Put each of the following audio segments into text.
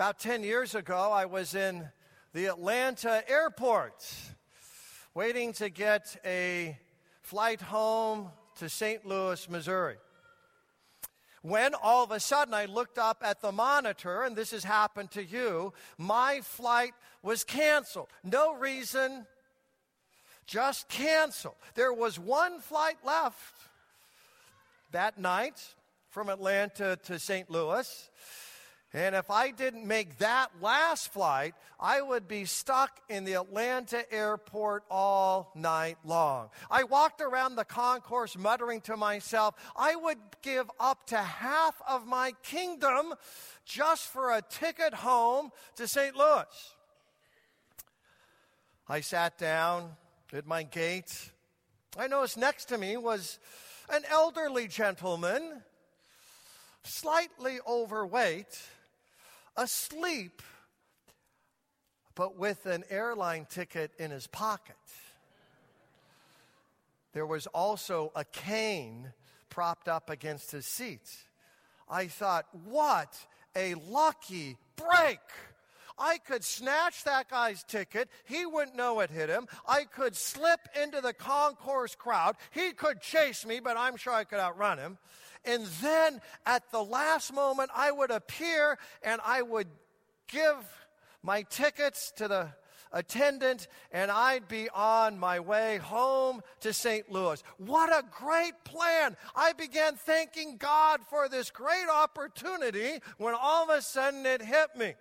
About 10 years ago, I was in the Atlanta airport waiting to get a flight home to St. Louis, Missouri. When all of a sudden I looked up at the monitor, and this has happened to you, my flight was canceled. No reason, just canceled. There was one flight left that night from Atlanta to St. Louis. And if I didn't make that last flight, I would be stuck in the Atlanta airport all night long. I walked around the concourse muttering to myself, I would give up to half of my kingdom just for a ticket home to St. Louis. I sat down at my gate. I noticed next to me was an elderly gentleman, slightly overweight, asleep, but with an airline ticket in his pocket. There was also a cane propped up against his seat. I thought, what a lucky break! I could snatch that guy's ticket. He wouldn't know it hit him. I could slip into the concourse crowd. He could chase me, but I'm sure I could outrun him. And then at the last moment, I would appear and I would give my tickets to the attendant and I'd be on my way home to St. Louis. What a great plan! I began thanking God for this great opportunity when all of a sudden it hit me.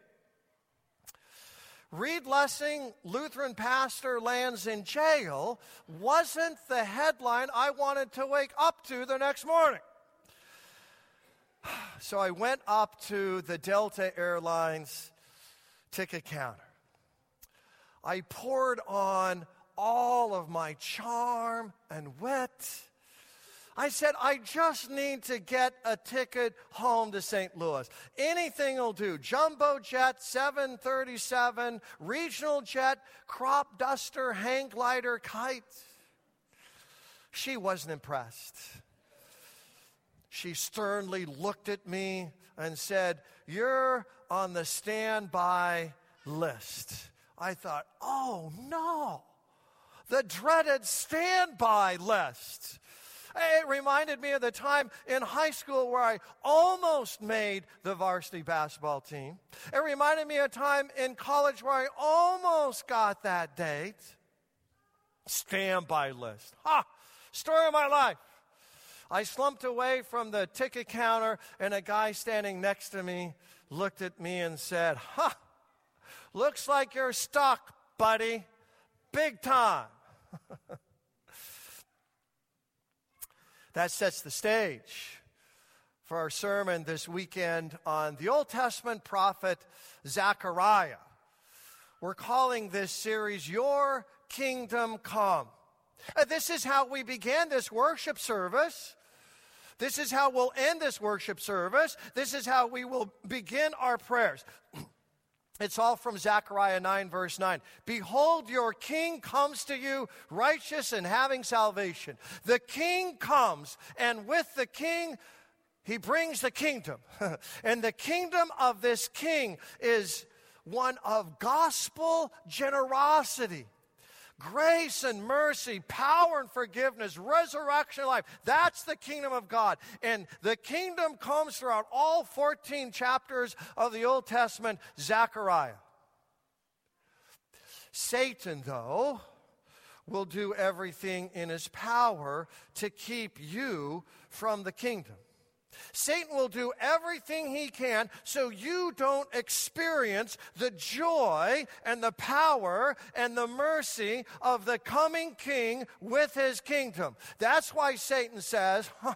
Reed Lessing, Lutheran pastor, lands in jail wasn't the headline I wanted to wake up to the next morning. So I went up to the Delta Airlines ticket counter. I poured on all of my charm and wit I said, I just need to get a ticket home to St. Louis. Anything will do. Jumbo jet, 737, regional jet, crop duster, hang glider, kite. She wasn't impressed. She sternly looked at me and said, You're on the standby list. I thought, Oh no, the dreaded standby list. It reminded me of the time in high school where I almost made the varsity basketball team. It reminded me of a time in college where I almost got that date. Standby list. Ha! Story of my life. I slumped away from the ticket counter, and a guy standing next to me looked at me and said, Ha! Looks like you're stuck, buddy. Big time. That sets the stage for our sermon this weekend on the Old Testament prophet Zechariah. We're calling this series Your Kingdom Come. This is how we began this worship service. This is how we'll end this worship service. This is how we will begin our prayers. It's all from Zechariah 9, verse 9. Behold, your king comes to you, righteous and having salvation. The king comes, and with the king, he brings the kingdom. and the kingdom of this king is one of gospel generosity grace and mercy, power and forgiveness, resurrection life. That's the kingdom of God. And the kingdom comes throughout all 14 chapters of the Old Testament, Zechariah. Satan, though, will do everything in his power to keep you from the kingdom. Satan will do everything he can so you don't experience the joy and the power and the mercy of the coming king with his kingdom. That's why Satan says,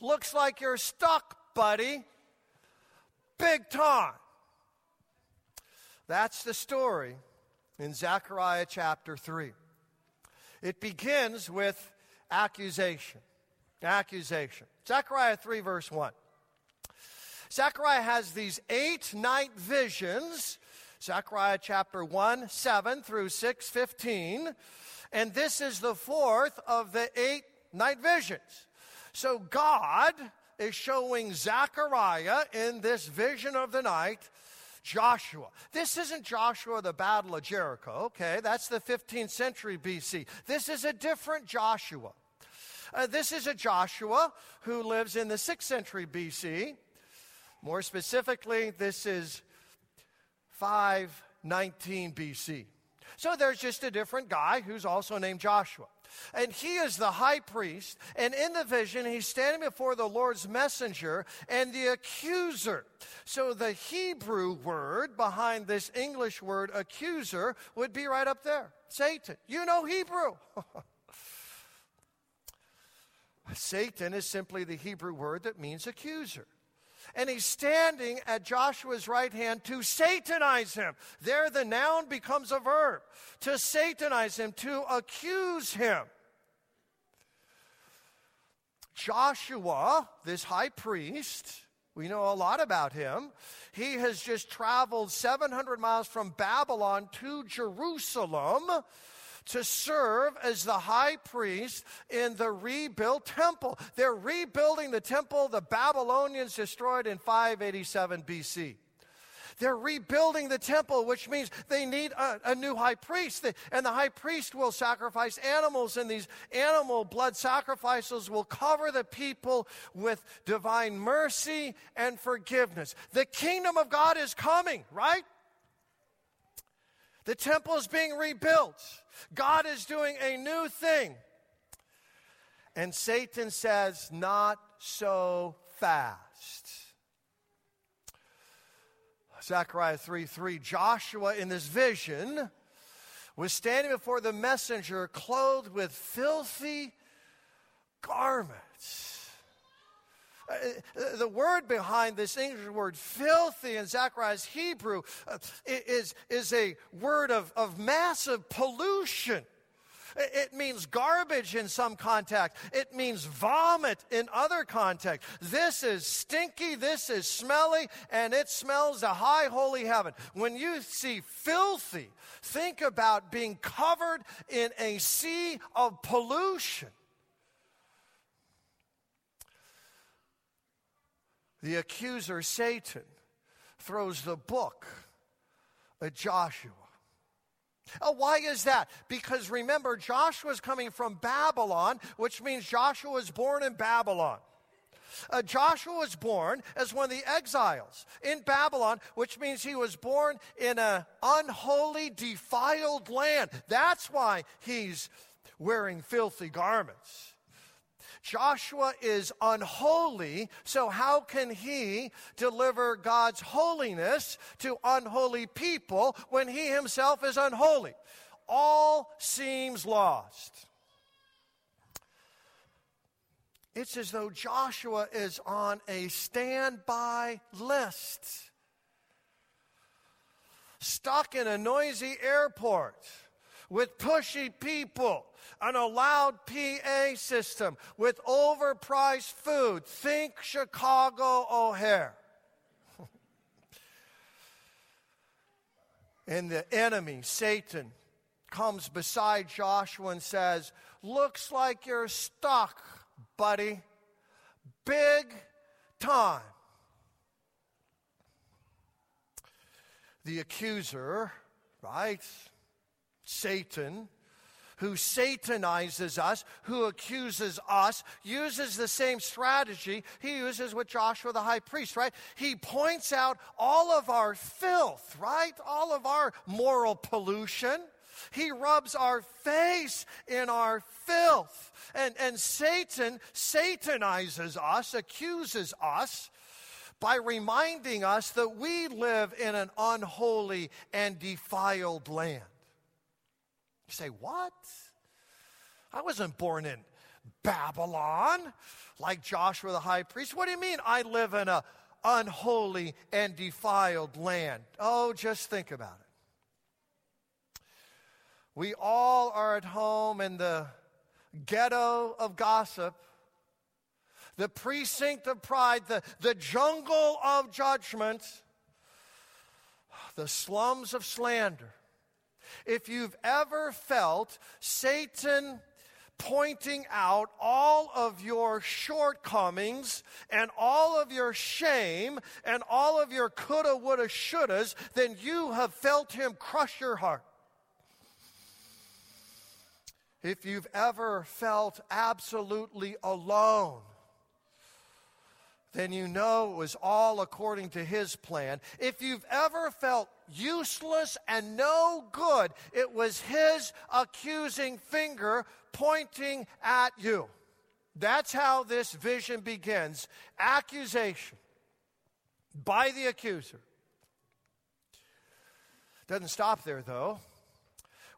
Looks like you're stuck, buddy. Big time. That's the story in Zechariah chapter 3. It begins with accusation accusation. Zechariah 3, verse 1. Zechariah has these eight night visions. Zechariah chapter 1, 7 through 6, 15. And this is the fourth of the eight night visions. So God is showing Zechariah in this vision of the night Joshua. This isn't Joshua, the Battle of Jericho. Okay, that's the 15th century BC. This is a different Joshua. Uh, this is a Joshua who lives in the 6th century BC. More specifically, this is 519 BC. So there's just a different guy who's also named Joshua. And he is the high priest. And in the vision, he's standing before the Lord's messenger and the accuser. So the Hebrew word behind this English word accuser would be right up there Satan. You know Hebrew. Satan is simply the Hebrew word that means accuser and he's standing at Joshua's right hand to Satanize him. There, the noun becomes a verb to Satanize him, to accuse him. Joshua, this high priest, we know a lot about him. He has just traveled 700 miles from Babylon to Jerusalem to serve as the high priest in the rebuilt temple. They're rebuilding the temple the Babylonians destroyed in 587 BC. They're rebuilding the temple, which means they need a, a new high priest. and the high priest will sacrifice animals, and these animal blood sacrifices will cover the people with divine mercy and forgiveness. The kingdom of God is coming, right? The temple is being rebuilt. God is doing a new thing. And Satan says, Not so fast. Zechariah 3 3. Joshua, in this vision, was standing before the messenger clothed with filthy garments. Uh, uh, the word behind this English word, filthy, in Zechariah's Hebrew, uh, is, is a word of, of massive pollution. It means garbage in some context. It means vomit in other contexts. This is stinky, this is smelly, and it smells the high holy heaven. When you see filthy, think about being covered in a sea of pollution. The accuser, Satan, throws the book at Joshua. Oh, why is that? Because remember, Joshua is coming from Babylon, which means Joshua was born in Babylon. Uh, Joshua was born as one of the exiles in Babylon, which means he was born in an unholy, defiled land. That's why he's wearing filthy garments. Joshua is unholy, so how can he deliver God's holiness to unholy people when he himself is unholy? All seems lost. It's as though Joshua is on a standby list, stuck in a noisy airport with pushy people and a loud PA system with overpriced food. Think Chicago O'Hare. and the enemy, Satan, comes beside Joshua and says, Looks like you're stuck, buddy. Big time. The accuser, right? Satan, who satanizes us, who accuses us, uses the same strategy he uses with Joshua the high priest, right? He points out all of our filth, right? All of our moral pollution. He rubs our face in our filth. And, and Satan satanizes us, accuses us by reminding us that we live in an unholy and defiled land. Say, What? I wasn't born in Babylon like Joshua the high priest. What do you mean I live in a unholy and defiled land? Oh, just think about it. We all are at home in the ghetto of gossip, the precinct of pride, the, the jungle of judgment, the slums of slander if you've ever felt Satan pointing out all of your shortcomings and all of your shame and all of your coulda, woulda, shouldas, then you have felt him crush your heart. If you've ever felt absolutely alone, then you know it was all according to his plan. If you've ever felt useless and no good, it was his accusing finger pointing at you. That's how this vision begins accusation by the accuser. Doesn't stop there, though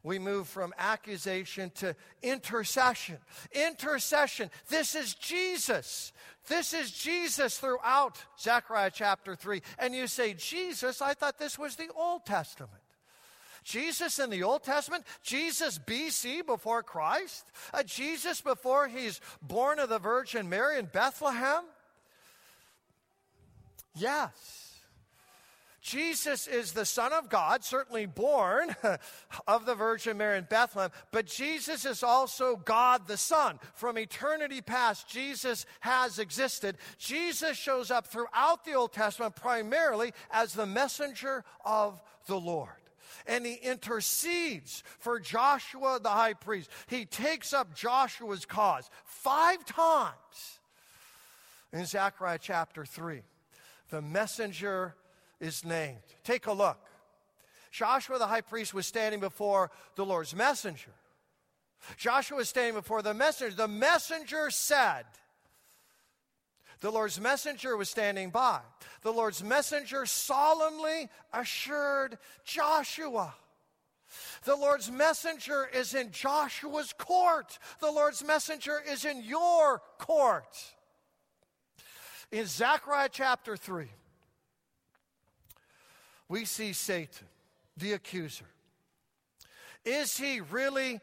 we move from accusation to intercession. Intercession. This is Jesus. This is Jesus throughout Zechariah chapter 3. And you say, Jesus, I thought this was the Old Testament. Jesus in the Old Testament, Jesus BC before Christ, uh, Jesus before he's born of the Virgin Mary in Bethlehem? Yes. Jesus is the Son of God, certainly born of the Virgin Mary in Bethlehem, but Jesus is also God the Son. From eternity past, Jesus has existed. Jesus shows up throughout the Old Testament primarily as the messenger of the Lord and he intercedes for Joshua the high priest. He takes up Joshua's cause five times in Zechariah chapter 3. The messenger is named. Take a look. Joshua the high priest was standing before the Lord's messenger. Joshua was standing before the messenger. The messenger said, the Lord's messenger was standing by. The Lord's messenger solemnly assured Joshua. The Lord's messenger is in Joshua's court. The Lord's messenger is in your court. In Zechariah chapter 3, we see Satan, the accuser. Is he really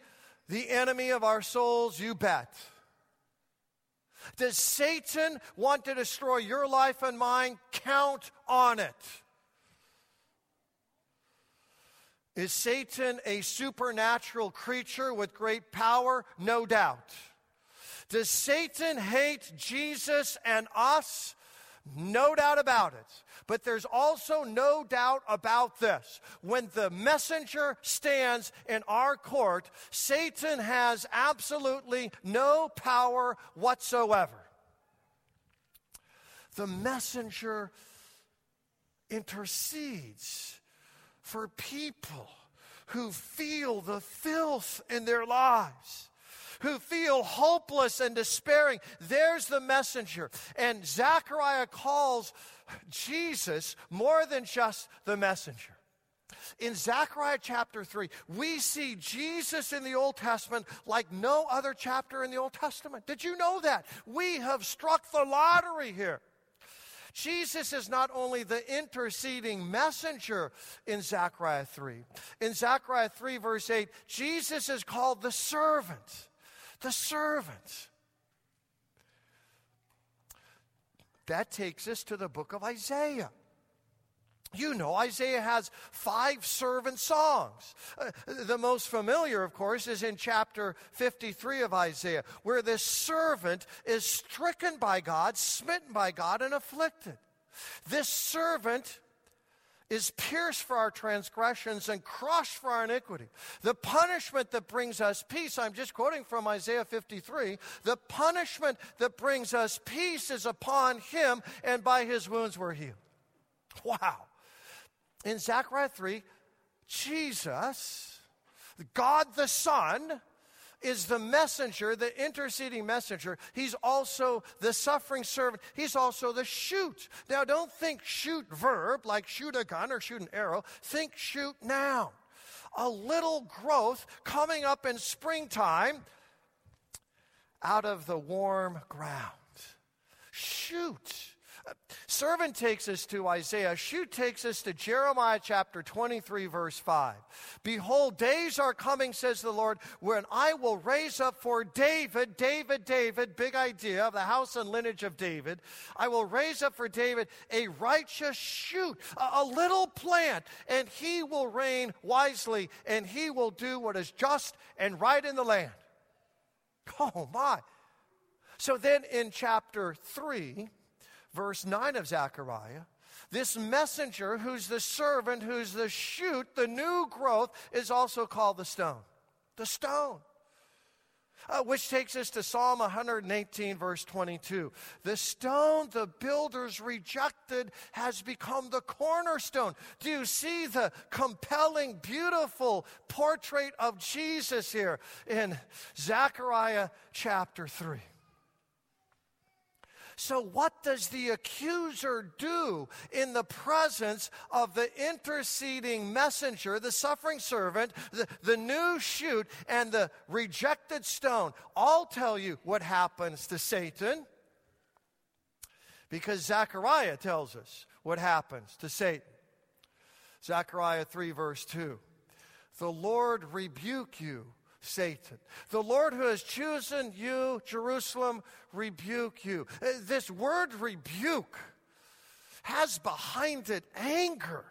the enemy of our souls? You bet. Does Satan want to destroy your life and mine? Count on it. Is Satan a supernatural creature with great power? No doubt. Does Satan hate Jesus and us? No doubt about it. But there's also no doubt about this. When the messenger stands in our court, Satan has absolutely no power whatsoever. The messenger intercedes for people who feel the filth in their lives who feel hopeless and despairing. There's the messenger. And Zechariah calls Jesus more than just the messenger. In Zechariah chapter 3, we see Jesus in the Old Testament like no other chapter in the Old Testament. Did you know that? We have struck the lottery here. Jesus is not only the interceding messenger in Zechariah 3. In Zechariah 3, verse 8, Jesus is called the servant the servant. That takes us to the book of Isaiah. You know, Isaiah has five servant songs. Uh, the most familiar, of course, is in chapter 53 of Isaiah, where this servant is stricken by God, smitten by God, and afflicted. This servant is pierced for our transgressions and crushed for our iniquity. The punishment that brings us peace, I'm just quoting from Isaiah 53, the punishment that brings us peace is upon him, and by his wounds we're healed. Wow. In Zechariah 3, Jesus, God the Son, is the messenger, the interceding messenger. He's also the suffering servant. He's also the shoot. Now, don't think shoot verb like shoot a gun or shoot an arrow. Think shoot now. A little growth coming up in springtime out of the warm ground. Shoot. Servant takes us to Isaiah. Shoot takes us to Jeremiah chapter 23, verse 5. Behold, days are coming, says the Lord, when I will raise up for David, David, David, big idea of the house and lineage of David. I will raise up for David a righteous shoot, a, a little plant, and he will reign wisely, and he will do what is just and right in the land. Oh, my. So then in chapter 3, verse 9 of Zechariah, this messenger, who's the servant, who's the shoot, the new growth, is also called the stone. The stone. Uh, which takes us to Psalm 118, verse 22. The stone the builders rejected has become the cornerstone. Do you see the compelling, beautiful portrait of Jesus here in Zechariah chapter 3? So, what does the accuser do in the presence of the interceding messenger, the suffering servant, the, the new shoot, and the rejected stone? I'll tell you what happens to Satan because Zechariah tells us what happens to Satan. Zechariah 3, verse 2. The Lord rebuke you Satan. The Lord who has chosen you, Jerusalem, rebuke you. Uh, this word rebuke has behind it anger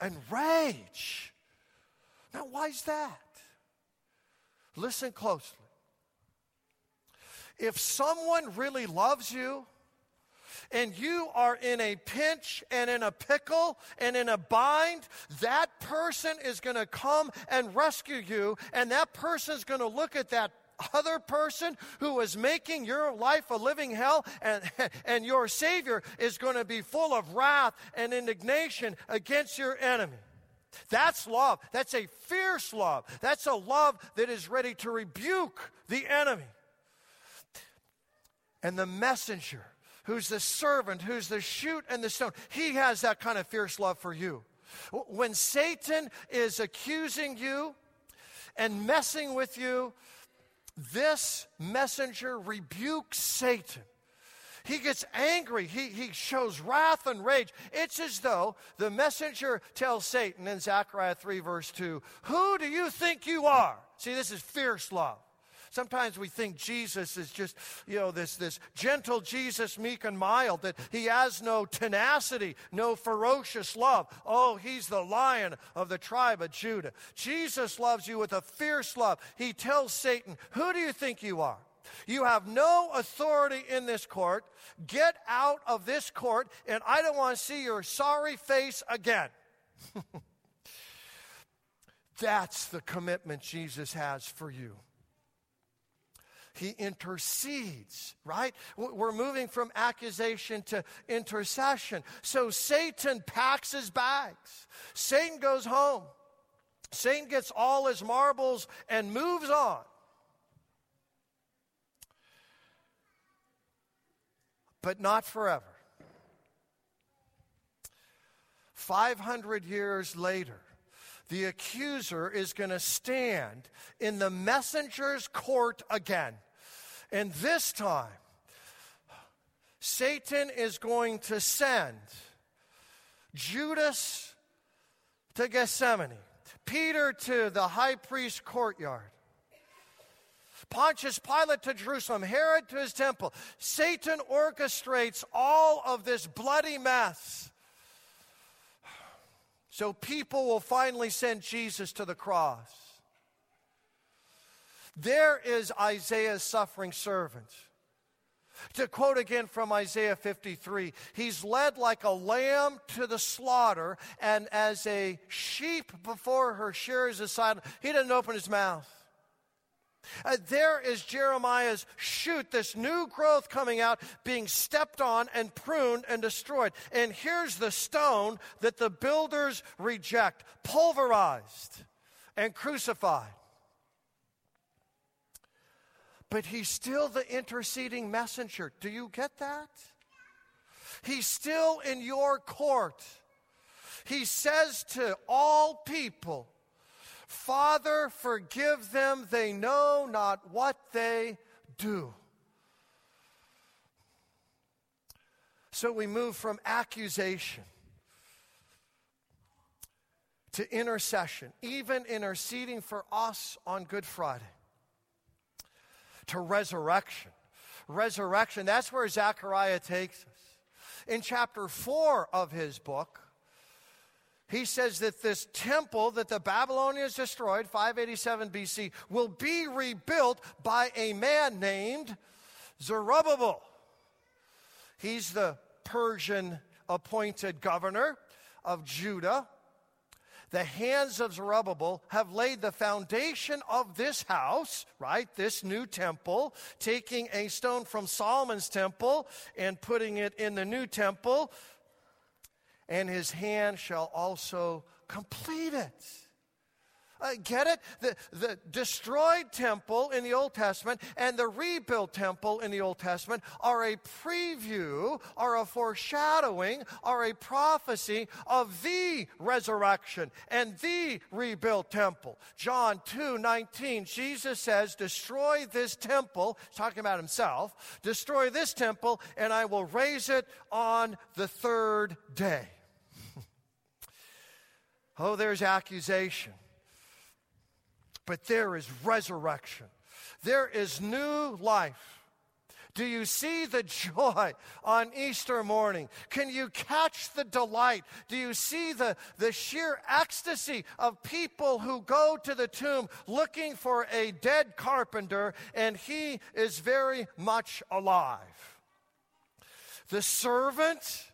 and rage. Now, why is that? Listen closely. If someone really loves you, and you are in a pinch and in a pickle and in a bind, that person is going to come and rescue you, and that person is going to look at that other person who is making your life a living hell, and, and your Savior is going to be full of wrath and indignation against your enemy. That's love. That's a fierce love. That's a love that is ready to rebuke the enemy. And the messenger who's the servant, who's the shoot and the stone, he has that kind of fierce love for you. When Satan is accusing you and messing with you, this messenger rebukes Satan. He gets angry. He, he shows wrath and rage. It's as though the messenger tells Satan in Zechariah 3, verse 2, Who do you think you are? See, this is fierce love. Sometimes we think Jesus is just, you know, this, this gentle Jesus, meek and mild, that he has no tenacity, no ferocious love. Oh, he's the lion of the tribe of Judah. Jesus loves you with a fierce love. He tells Satan, Who do you think you are? You have no authority in this court. Get out of this court, and I don't want to see your sorry face again. That's the commitment Jesus has for you. He intercedes, right? We're moving from accusation to intercession. So Satan packs his bags. Satan goes home. Satan gets all his marbles and moves on. But not forever. 500 years later, the accuser is going to stand in the messenger's court again. And this time, Satan is going to send Judas to Gethsemane, Peter to the high priest's courtyard. Pontius Pilate to Jerusalem, Herod to his temple. Satan orchestrates all of this bloody mess. So people will finally send Jesus to the cross. There is Isaiah's suffering servant. To quote again from Isaiah 53, he's led like a lamb to the slaughter, and as a sheep before her shears is silent, he doesn't open his mouth. Uh, there is Jeremiah's shoot, this new growth coming out, being stepped on and pruned and destroyed. And here's the stone that the builders reject, pulverized and crucified. But he's still the interceding messenger. Do you get that? He's still in your court. He says to all people, Father, forgive them. They know not what they do. So we move from accusation to intercession, even interceding for us on Good Friday, to resurrection. Resurrection, that's where Zechariah takes us. In chapter 4 of his book, he says that this temple that the Babylonians destroyed, 587 BC, will be rebuilt by a man named Zerubbabel. He's the Persian appointed governor of Judah. The hands of Zerubbabel have laid the foundation of this house, right? This new temple, taking a stone from Solomon's temple and putting it in the new temple. And his hand shall also complete it. Uh, get it? The, the destroyed temple in the Old Testament and the rebuilt temple in the Old Testament are a preview, are a foreshadowing, are a prophecy of the resurrection and the rebuilt temple. John 2 19, Jesus says, Destroy this temple, talking about himself, destroy this temple, and I will raise it on the third day. Oh, there's accusation but there is resurrection. There is new life. Do you see the joy on Easter morning? Can you catch the delight? Do you see the, the sheer ecstasy of people who go to the tomb looking for a dead carpenter and he is very much alive? The servant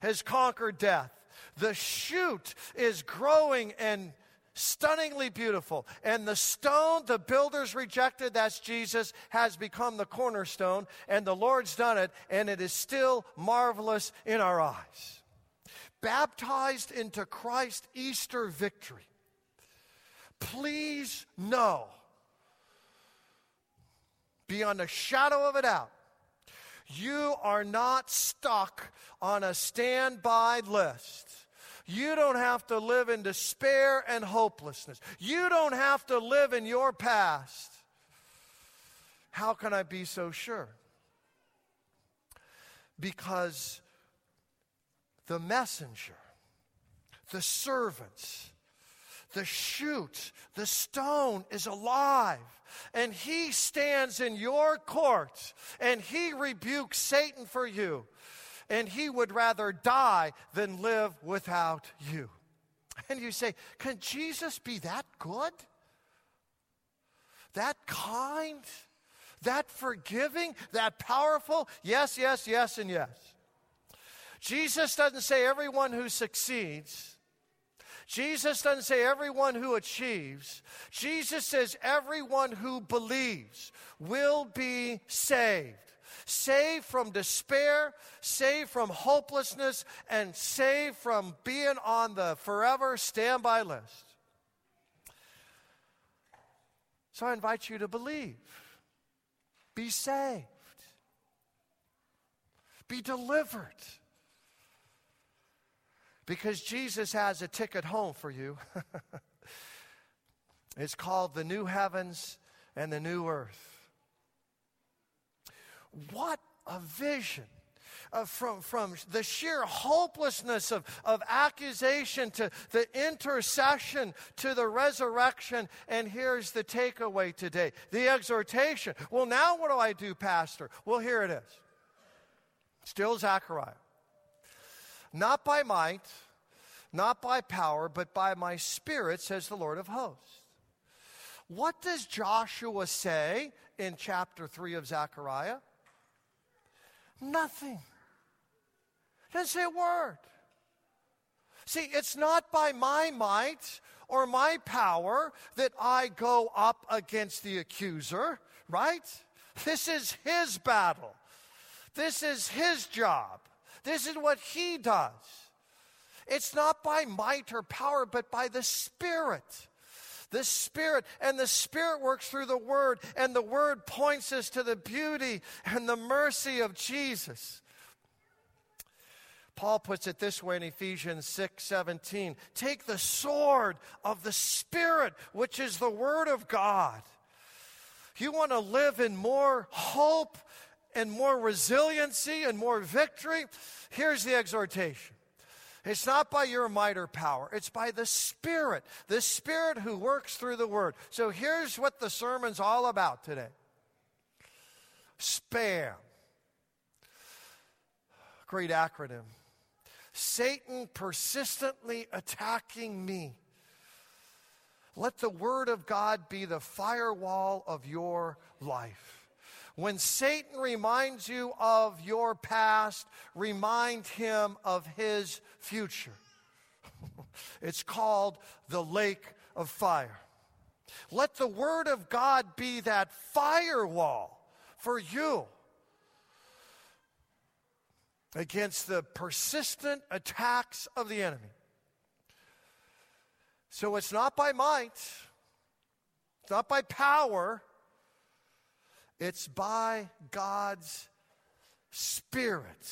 has conquered death. The shoot is growing and stunningly beautiful. And the stone the builders rejected, that's Jesus, has become the cornerstone, and the Lord's done it, and it is still marvelous in our eyes. Baptized into Christ Easter victory. Please know, beyond a shadow of a doubt, you are not stuck on a standby list you don't have to live in despair and hopelessness. You don't have to live in your past. How can I be so sure? Because the messenger, the servants, the shoot, the stone is alive. And he stands in your court and he rebukes Satan for you and he would rather die than live without you. And you say, Can Jesus be that good? That kind? That forgiving? That powerful? Yes, yes, yes, and yes. Jesus doesn't say everyone who succeeds. Jesus doesn't say everyone who achieves. Jesus says everyone who believes will be saved saved from despair, saved from hopelessness, and saved from being on the forever standby list. So I invite you to believe, be saved, be delivered. Because Jesus has a ticket home for you. it's called the new heavens and the new earth. What a vision. Uh, from, from the sheer hopelessness of, of accusation to the intercession to the resurrection. And here's the takeaway today the exhortation. Well, now what do I do, Pastor? Well, here it is. Still Zechariah. Not by might, not by power, but by my spirit, says the Lord of hosts. What does Joshua say in chapter 3 of Zechariah? Nothing. Doesn't say a word. See, it's not by my might or my power that I go up against the accuser, right? This is his battle. This is his job. This is what he does. It's not by might or power, but by the Spirit the Spirit, and the Spirit works through the Word, and the Word points us to the beauty and the mercy of Jesus. Paul puts it this way in Ephesians 6 17. Take the sword of the Spirit, which is the Word of God. You want to live in more hope and more resiliency and more victory? Here's the exhortation it's not by your might or power, it's by the Spirit, the Spirit who works through the Word. So here's what the sermon's all about today SPAM. Great acronym. Satan persistently attacking me, let the Word of God be the firewall of your life. When Satan reminds you of your past, remind him of his future. it's called the lake of fire. Let the Word of God be that firewall for you against the persistent attacks of the enemy. So it's not by might, it's not by power, it's by God's Spirit.